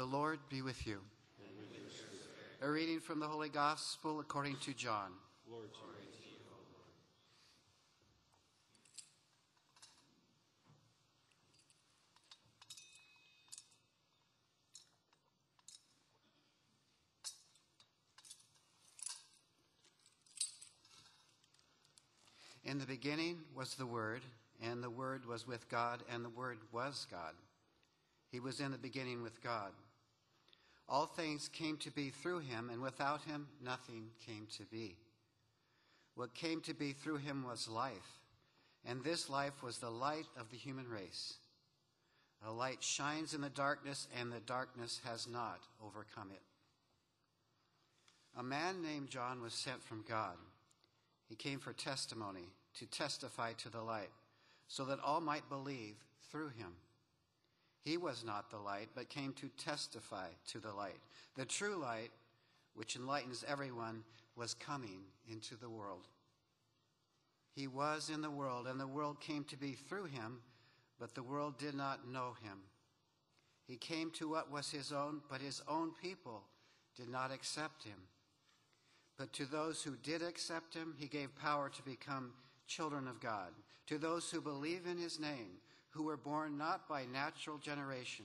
The Lord be with you. A reading from the Holy Gospel according to John. Lord. In the beginning was the Word, and the Word was with God, and the Word was God. He was in the beginning with God. All things came to be through him, and without him nothing came to be. What came to be through him was life, and this life was the light of the human race. A light shines in the darkness, and the darkness has not overcome it. A man named John was sent from God. He came for testimony, to testify to the light, so that all might believe through him. He was not the light, but came to testify to the light. The true light, which enlightens everyone, was coming into the world. He was in the world, and the world came to be through him, but the world did not know him. He came to what was his own, but his own people did not accept him. But to those who did accept him, he gave power to become children of God, to those who believe in his name who were born not by natural generation,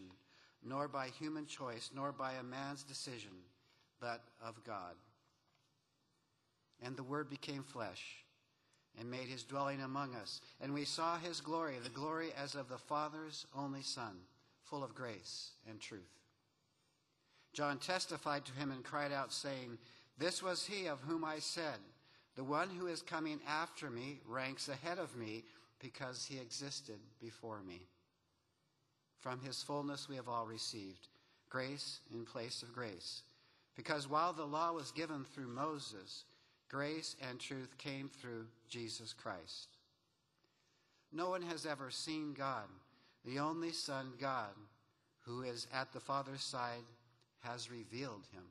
nor by human choice, nor by a man's decision, but of God. And the Word became flesh and made his dwelling among us. And we saw his glory, the glory as of the Father's only Son, full of grace and truth. John testified to him and cried out, saying, This was he of whom I said, The one who is coming after me ranks ahead of me because he existed before me. From his fullness we have all received grace in place of grace. Because while the law was given through Moses, grace and truth came through Jesus Christ. No one has ever seen God. The only Son, God, who is at the Father's side, has revealed him.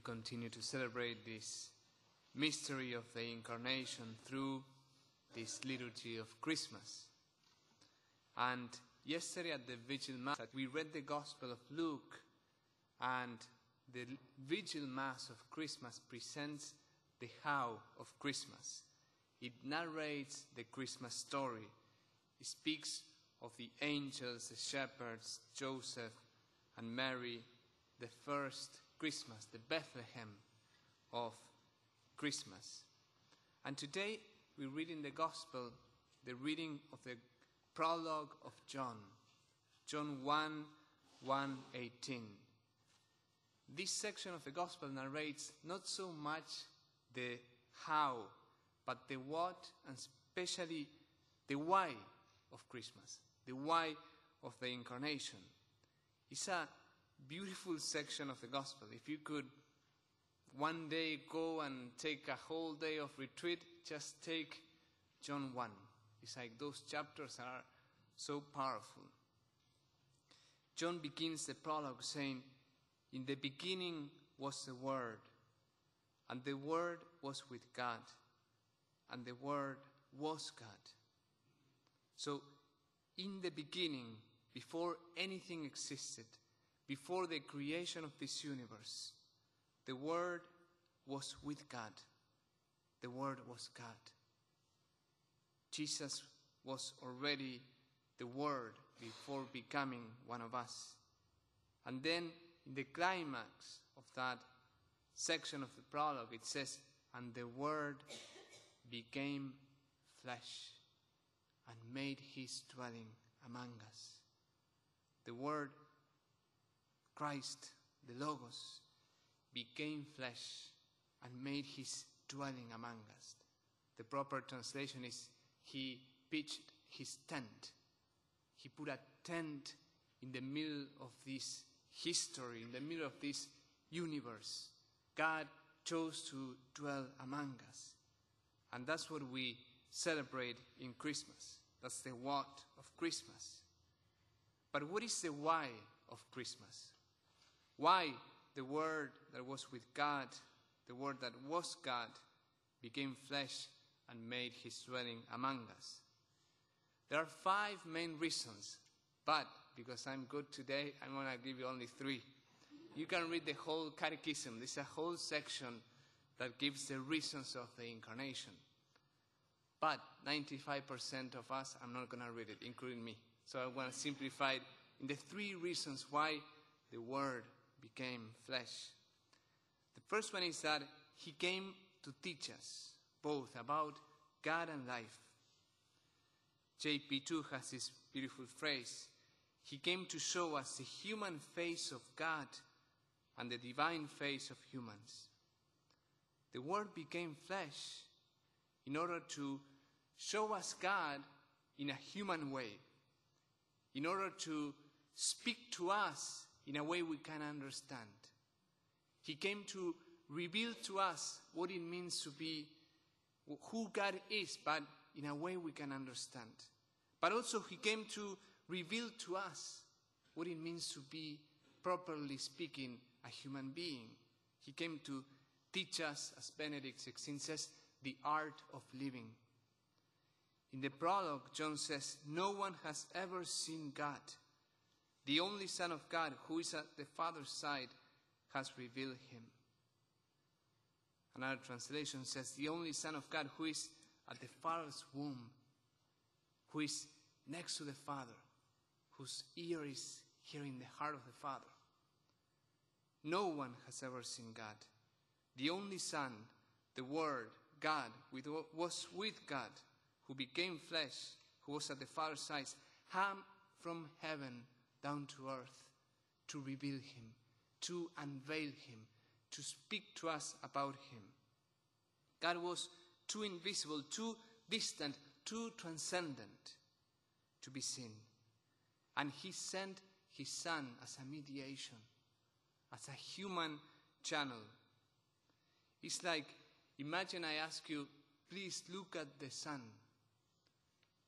Continue to celebrate this mystery of the incarnation through this liturgy of Christmas. And yesterday at the Vigil Mass, we read the Gospel of Luke, and the Vigil Mass of Christmas presents the how of Christmas. It narrates the Christmas story. It speaks of the angels, the shepherds, Joseph, and Mary, the first Christmas, the Bethlehem of Christmas. And today we read in the Gospel the reading of the prologue of John, John 1 1 18. This section of the Gospel narrates not so much the how, but the what, and especially the why of Christmas, the why of the incarnation. It's a beautiful section of the gospel. If you could one day go and take a whole day of retreat, just take John 1. It's like those chapters are so powerful. John begins the prologue saying, In the beginning was the Word, and the Word was with God, and the Word was God. So, in the beginning, before anything existed, before the creation of this universe, the Word was with God. The Word was God. Jesus was already the Word before becoming one of us. And then in the climax of that section of the prologue, it says, And the Word became flesh and made his dwelling among us. The Word Christ, the Logos, became flesh and made his dwelling among us. The proper translation is he pitched his tent. He put a tent in the middle of this history, in the middle of this universe. God chose to dwell among us. And that's what we celebrate in Christmas. That's the what of Christmas. But what is the why of Christmas? Why the Word that was with God, the Word that was God, became flesh and made his dwelling among us. There are five main reasons, but because I'm good today, I'm going to give you only three. You can read the whole catechism. There's a whole section that gives the reasons of the incarnation. But 95% of us, I'm not going to read it, including me. So I'm going to simplify it in the three reasons why the Word became flesh. The first one is that He came to teach us both about God and life. JP2 has this beautiful phrase He came to show us the human face of God and the divine face of humans. The Word became flesh in order to show us God in a human way, in order to speak to us in a way we can understand. He came to reveal to us what it means to be who God is, but in a way we can understand. But also, He came to reveal to us what it means to be, properly speaking, a human being. He came to teach us, as Benedict XVI says, the art of living. In the prologue, John says, No one has ever seen God. The only Son of God, who is at the Father's side, has revealed him. Another translation says, The only Son of God, who is at the Father's womb, who is next to the Father, whose ear is hearing the heart of the Father. No one has ever seen God. The only Son, the Word, God, was with God, who became flesh, who was at the Father's side, came from heaven down to earth to reveal Him, to unveil Him, to speak to us about Him. God was too invisible, too distant, too transcendent to be seen. And He sent His Son as a mediation, as a human channel. It's like, imagine I ask you, please look at the sun.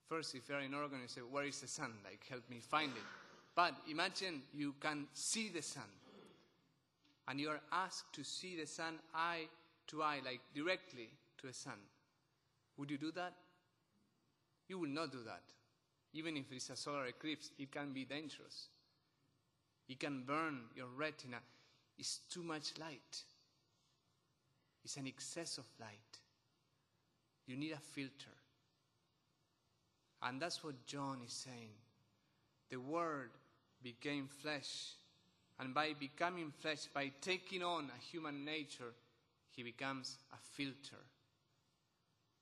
First, if you're in Oregon, you say, Where is the sun? Like, help me find it. But imagine you can see the sun. And you are asked to see the sun eye to eye, like directly to the sun. Would you do that? You will not do that. Even if it's a solar eclipse, it can be dangerous. It can burn your retina. It's too much light. It's an excess of light. You need a filter. And that's what John is saying. The Word became flesh. And by becoming flesh, by taking on a human nature, he becomes a filter.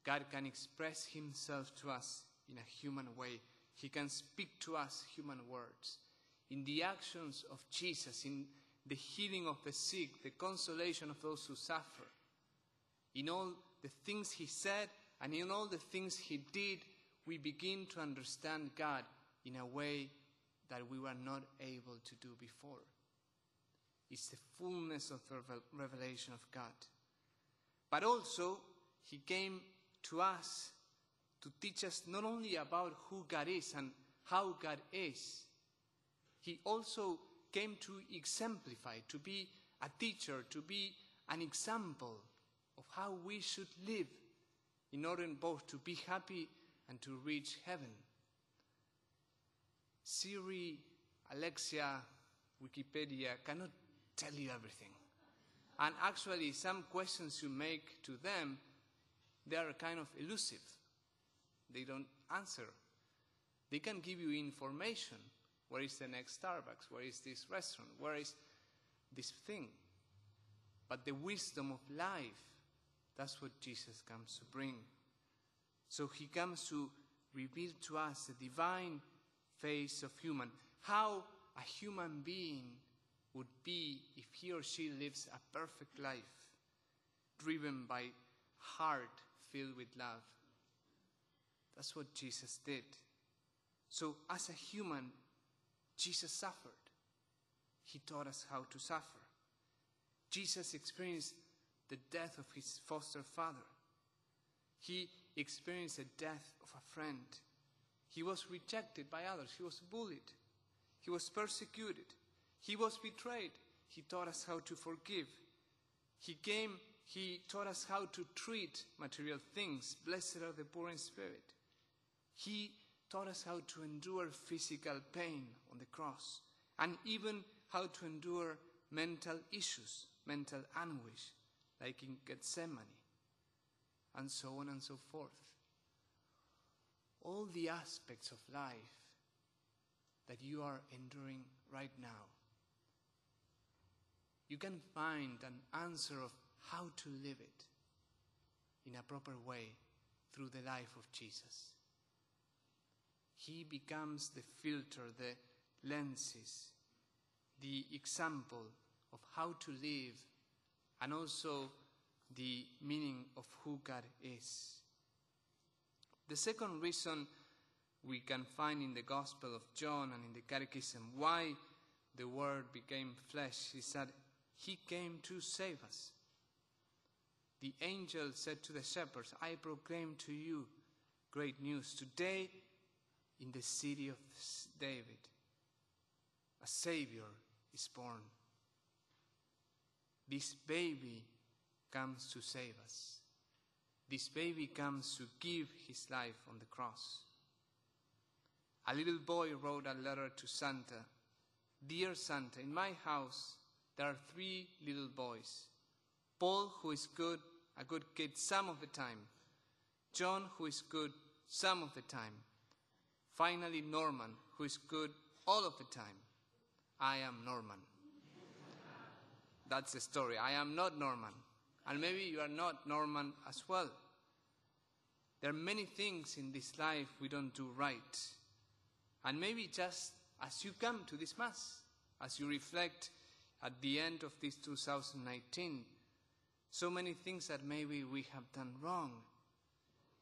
God can express himself to us in a human way. He can speak to us human words. In the actions of Jesus, in the healing of the sick, the consolation of those who suffer, in all the things he said and in all the things he did, we begin to understand God in a way that we were not able to do before. It's the fullness of the revelation of God. But also, He came to us to teach us not only about who God is and how God is, He also came to exemplify, to be a teacher, to be an example of how we should live in order both to be happy and to reach heaven. Siri, Alexa, Wikipedia cannot tell you everything. And actually, some questions you make to them, they are kind of elusive. They don't answer. They can give you information. Where is the next Starbucks? Where is this restaurant? Where is this thing? But the wisdom of life, that's what Jesus comes to bring. So he comes to reveal to us the divine face of human, how a human being would be if he or she lives a perfect life, driven by heart filled with love. That's what Jesus did. So, as a human, Jesus suffered. He taught us how to suffer. Jesus experienced the death of his foster father. He experienced the death of a friend. He was rejected by others. He was bullied. He was persecuted. He was betrayed. he taught us how to forgive. He came, he taught us how to treat material things. Blessed are the poor in spirit. He taught us how to endure physical pain on the cross and even how to endure mental issues, mental anguish, like in Gethsemane, and so on and so forth. All the aspects of life that you are enduring right now. You can find an answer of how to live it in a proper way through the life of Jesus. He becomes the filter, the lenses, the example of how to live, and also the meaning of who God is. The second reason we can find in the Gospel of John and in the Catechism why the Word became flesh is that He came to save us. The angel said to the shepherds, I proclaim to you great news. Today, in the city of David, a Savior is born. This baby comes to save us. This baby comes to give his life on the cross. A little boy wrote a letter to Santa Dear Santa, in my house there are three little boys. Paul, who is good, a good kid some of the time. John, who is good some of the time. Finally, Norman, who is good all of the time. I am Norman. That's the story. I am not Norman. And maybe you are not Norman as well. There are many things in this life we don't do right. And maybe just as you come to this Mass, as you reflect at the end of this 2019, so many things that maybe we have done wrong.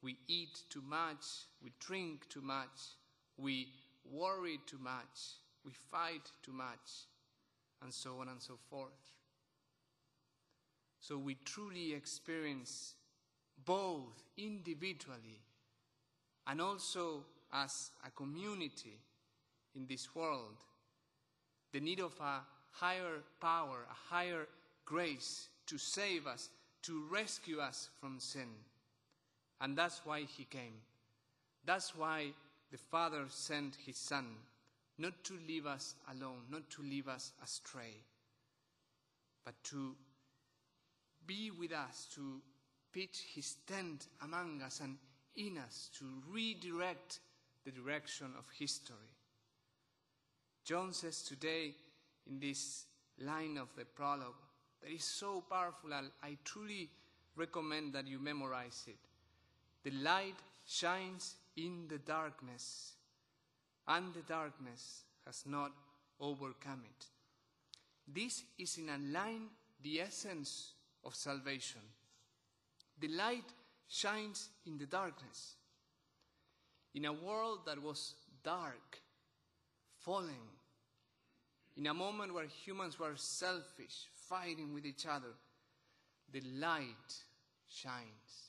We eat too much, we drink too much, we worry too much, we fight too much, and so on and so forth. So we truly experience both individually and also as a community in this world the need of a higher power, a higher grace to save us, to rescue us from sin. And that's why he came. That's why the Father sent his Son, not to leave us alone, not to leave us astray, but to be with us, to pitch his tent among us and in us, to redirect the direction of history. John says today in this line of the prologue that is so powerful, I truly recommend that you memorize it. The light shines in the darkness, and the darkness has not overcome it. This is in a line the essence of salvation. The light shines in the darkness. In a world that was dark, falling, in a moment where humans were selfish, fighting with each other, the light shines.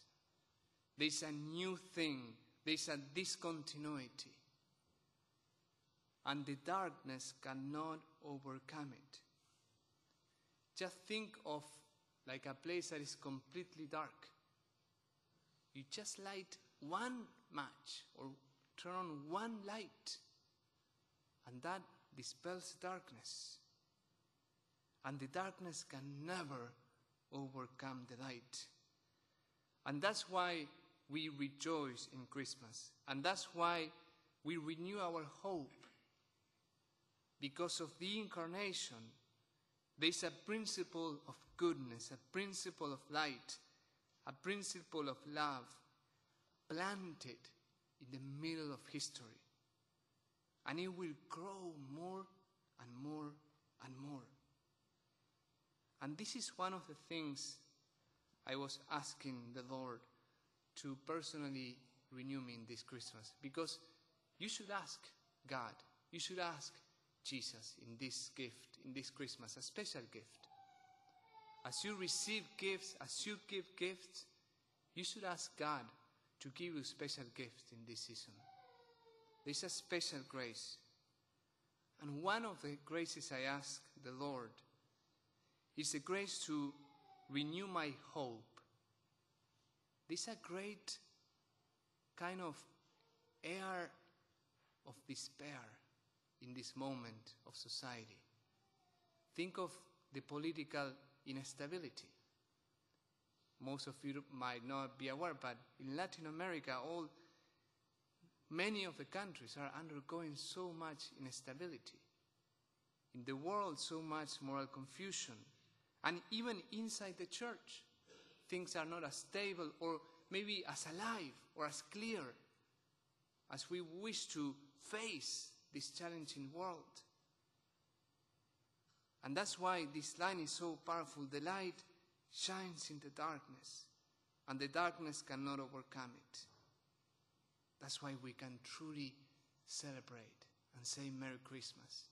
There's a new thing, there's a discontinuity. And the darkness cannot overcome it. Just think of like a place that is completely dark. You just light one match or turn on one light, and that dispels darkness. And the darkness can never overcome the light. And that's why we rejoice in Christmas. And that's why we renew our hope. Because of the incarnation, there's a principle of goodness, a principle of light, a principle of love planted in the middle of history. And it will grow more and more and more. And this is one of the things I was asking the Lord to personally renew me in this Christmas. Because you should ask God, you should ask Jesus in this gift, in this Christmas, a special gift. As you receive gifts, as you give gifts, you should ask God to give you special gifts in this season. There's a special grace. And one of the graces I ask the Lord is a grace to renew my hope. This is a great kind of air of despair in this moment of society. Think of the political instability. Most of you might not be aware, but in Latin America, all many of the countries are undergoing so much instability. In the world, so much moral confusion. And even inside the church, things are not as stable or maybe as alive or as clear as we wish to face this challenging world. And that's why this line is so powerful. The light shines in the darkness, and the darkness cannot overcome it. That's why we can truly celebrate and say Merry Christmas.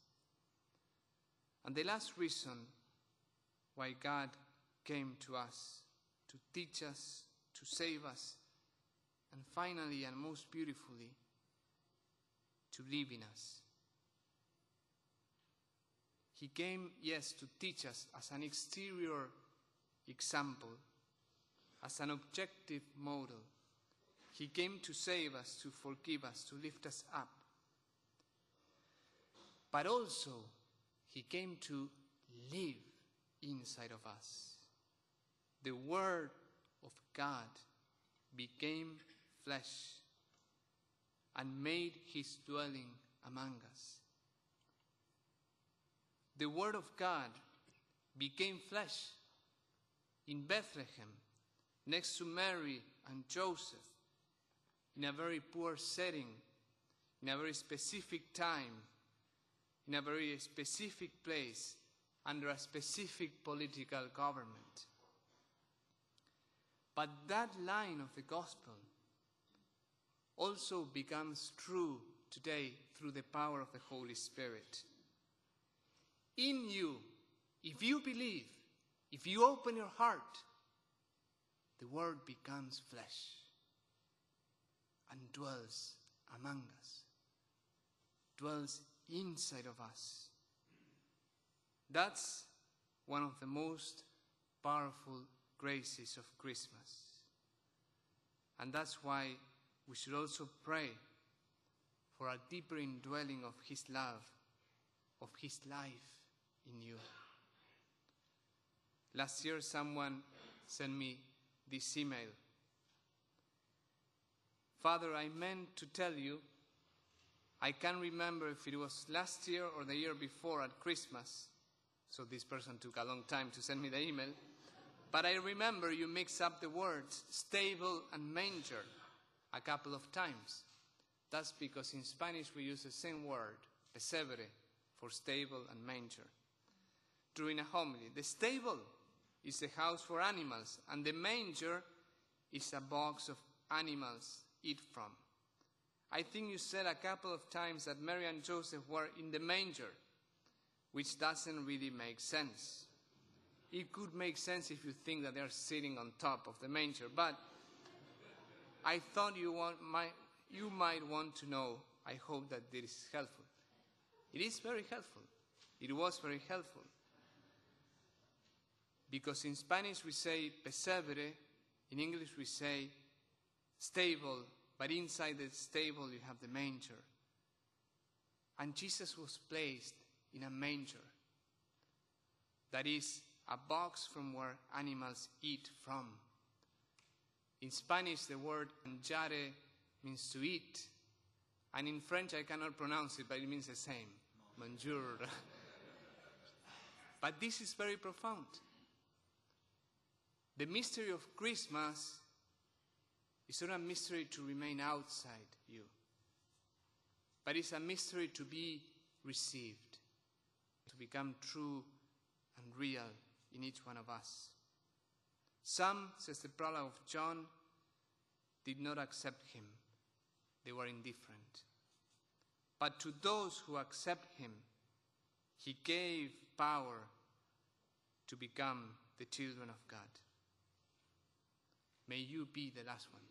And the last reason why God came to us to teach us, to save us, and finally and most beautifully, to live in us. He came, yes, to teach us as an exterior example, as an objective model. He came to save us, to forgive us, to lift us up. But also, He came to live inside of us. The Word of God became flesh and made His dwelling among us. The Word of God became flesh in Bethlehem, next to Mary and Joseph, in a very poor setting, in a very specific time, in a very specific place, under a specific political government. But that line of the gospel also becomes true today through the power of the Holy Spirit. In you, if you believe, if you open your heart, the Word becomes flesh and dwells among us, dwells inside of us. That's one of the most powerful graces of Christmas. And that's why we should also pray for a deeper indwelling of His love, of His life in you. Last year, someone sent me this email. Father, I meant to tell you, I can't remember if it was last year or the year before at Christmas, so this person took a long time to send me the email, but I remember you mixed up the words stable and manger a couple of times. That's because in Spanish we use the same word, pesebre, for stable and manger. During a homily, the stable is a house for animals, and the manger is a box of animals eat from. I think you said a couple of times that Mary and Joseph were in the manger, which doesn't really make sense. It could make sense if you think that they're sitting on top of the manger, but I thought you, want, might, you might want to know. I hope that this is helpful. It is very helpful. It was very helpful. Because in Spanish we say pesebre, in English we say stable, but inside the stable you have the manger. And Jesus was placed in a manger. That is a box from where animals eat from. In Spanish, the word mangiare means to eat. And in French, I cannot pronounce it, but it means the same. Manjour. but this is very profound. The mystery of Christmas is not a mystery to remain outside you, but it's a mystery to be received, to become true and real in each one of us. Some, says the brother of John, did not accept him. They were indifferent. But to those who accept him, he gave power to become the children of God. May you be the last one.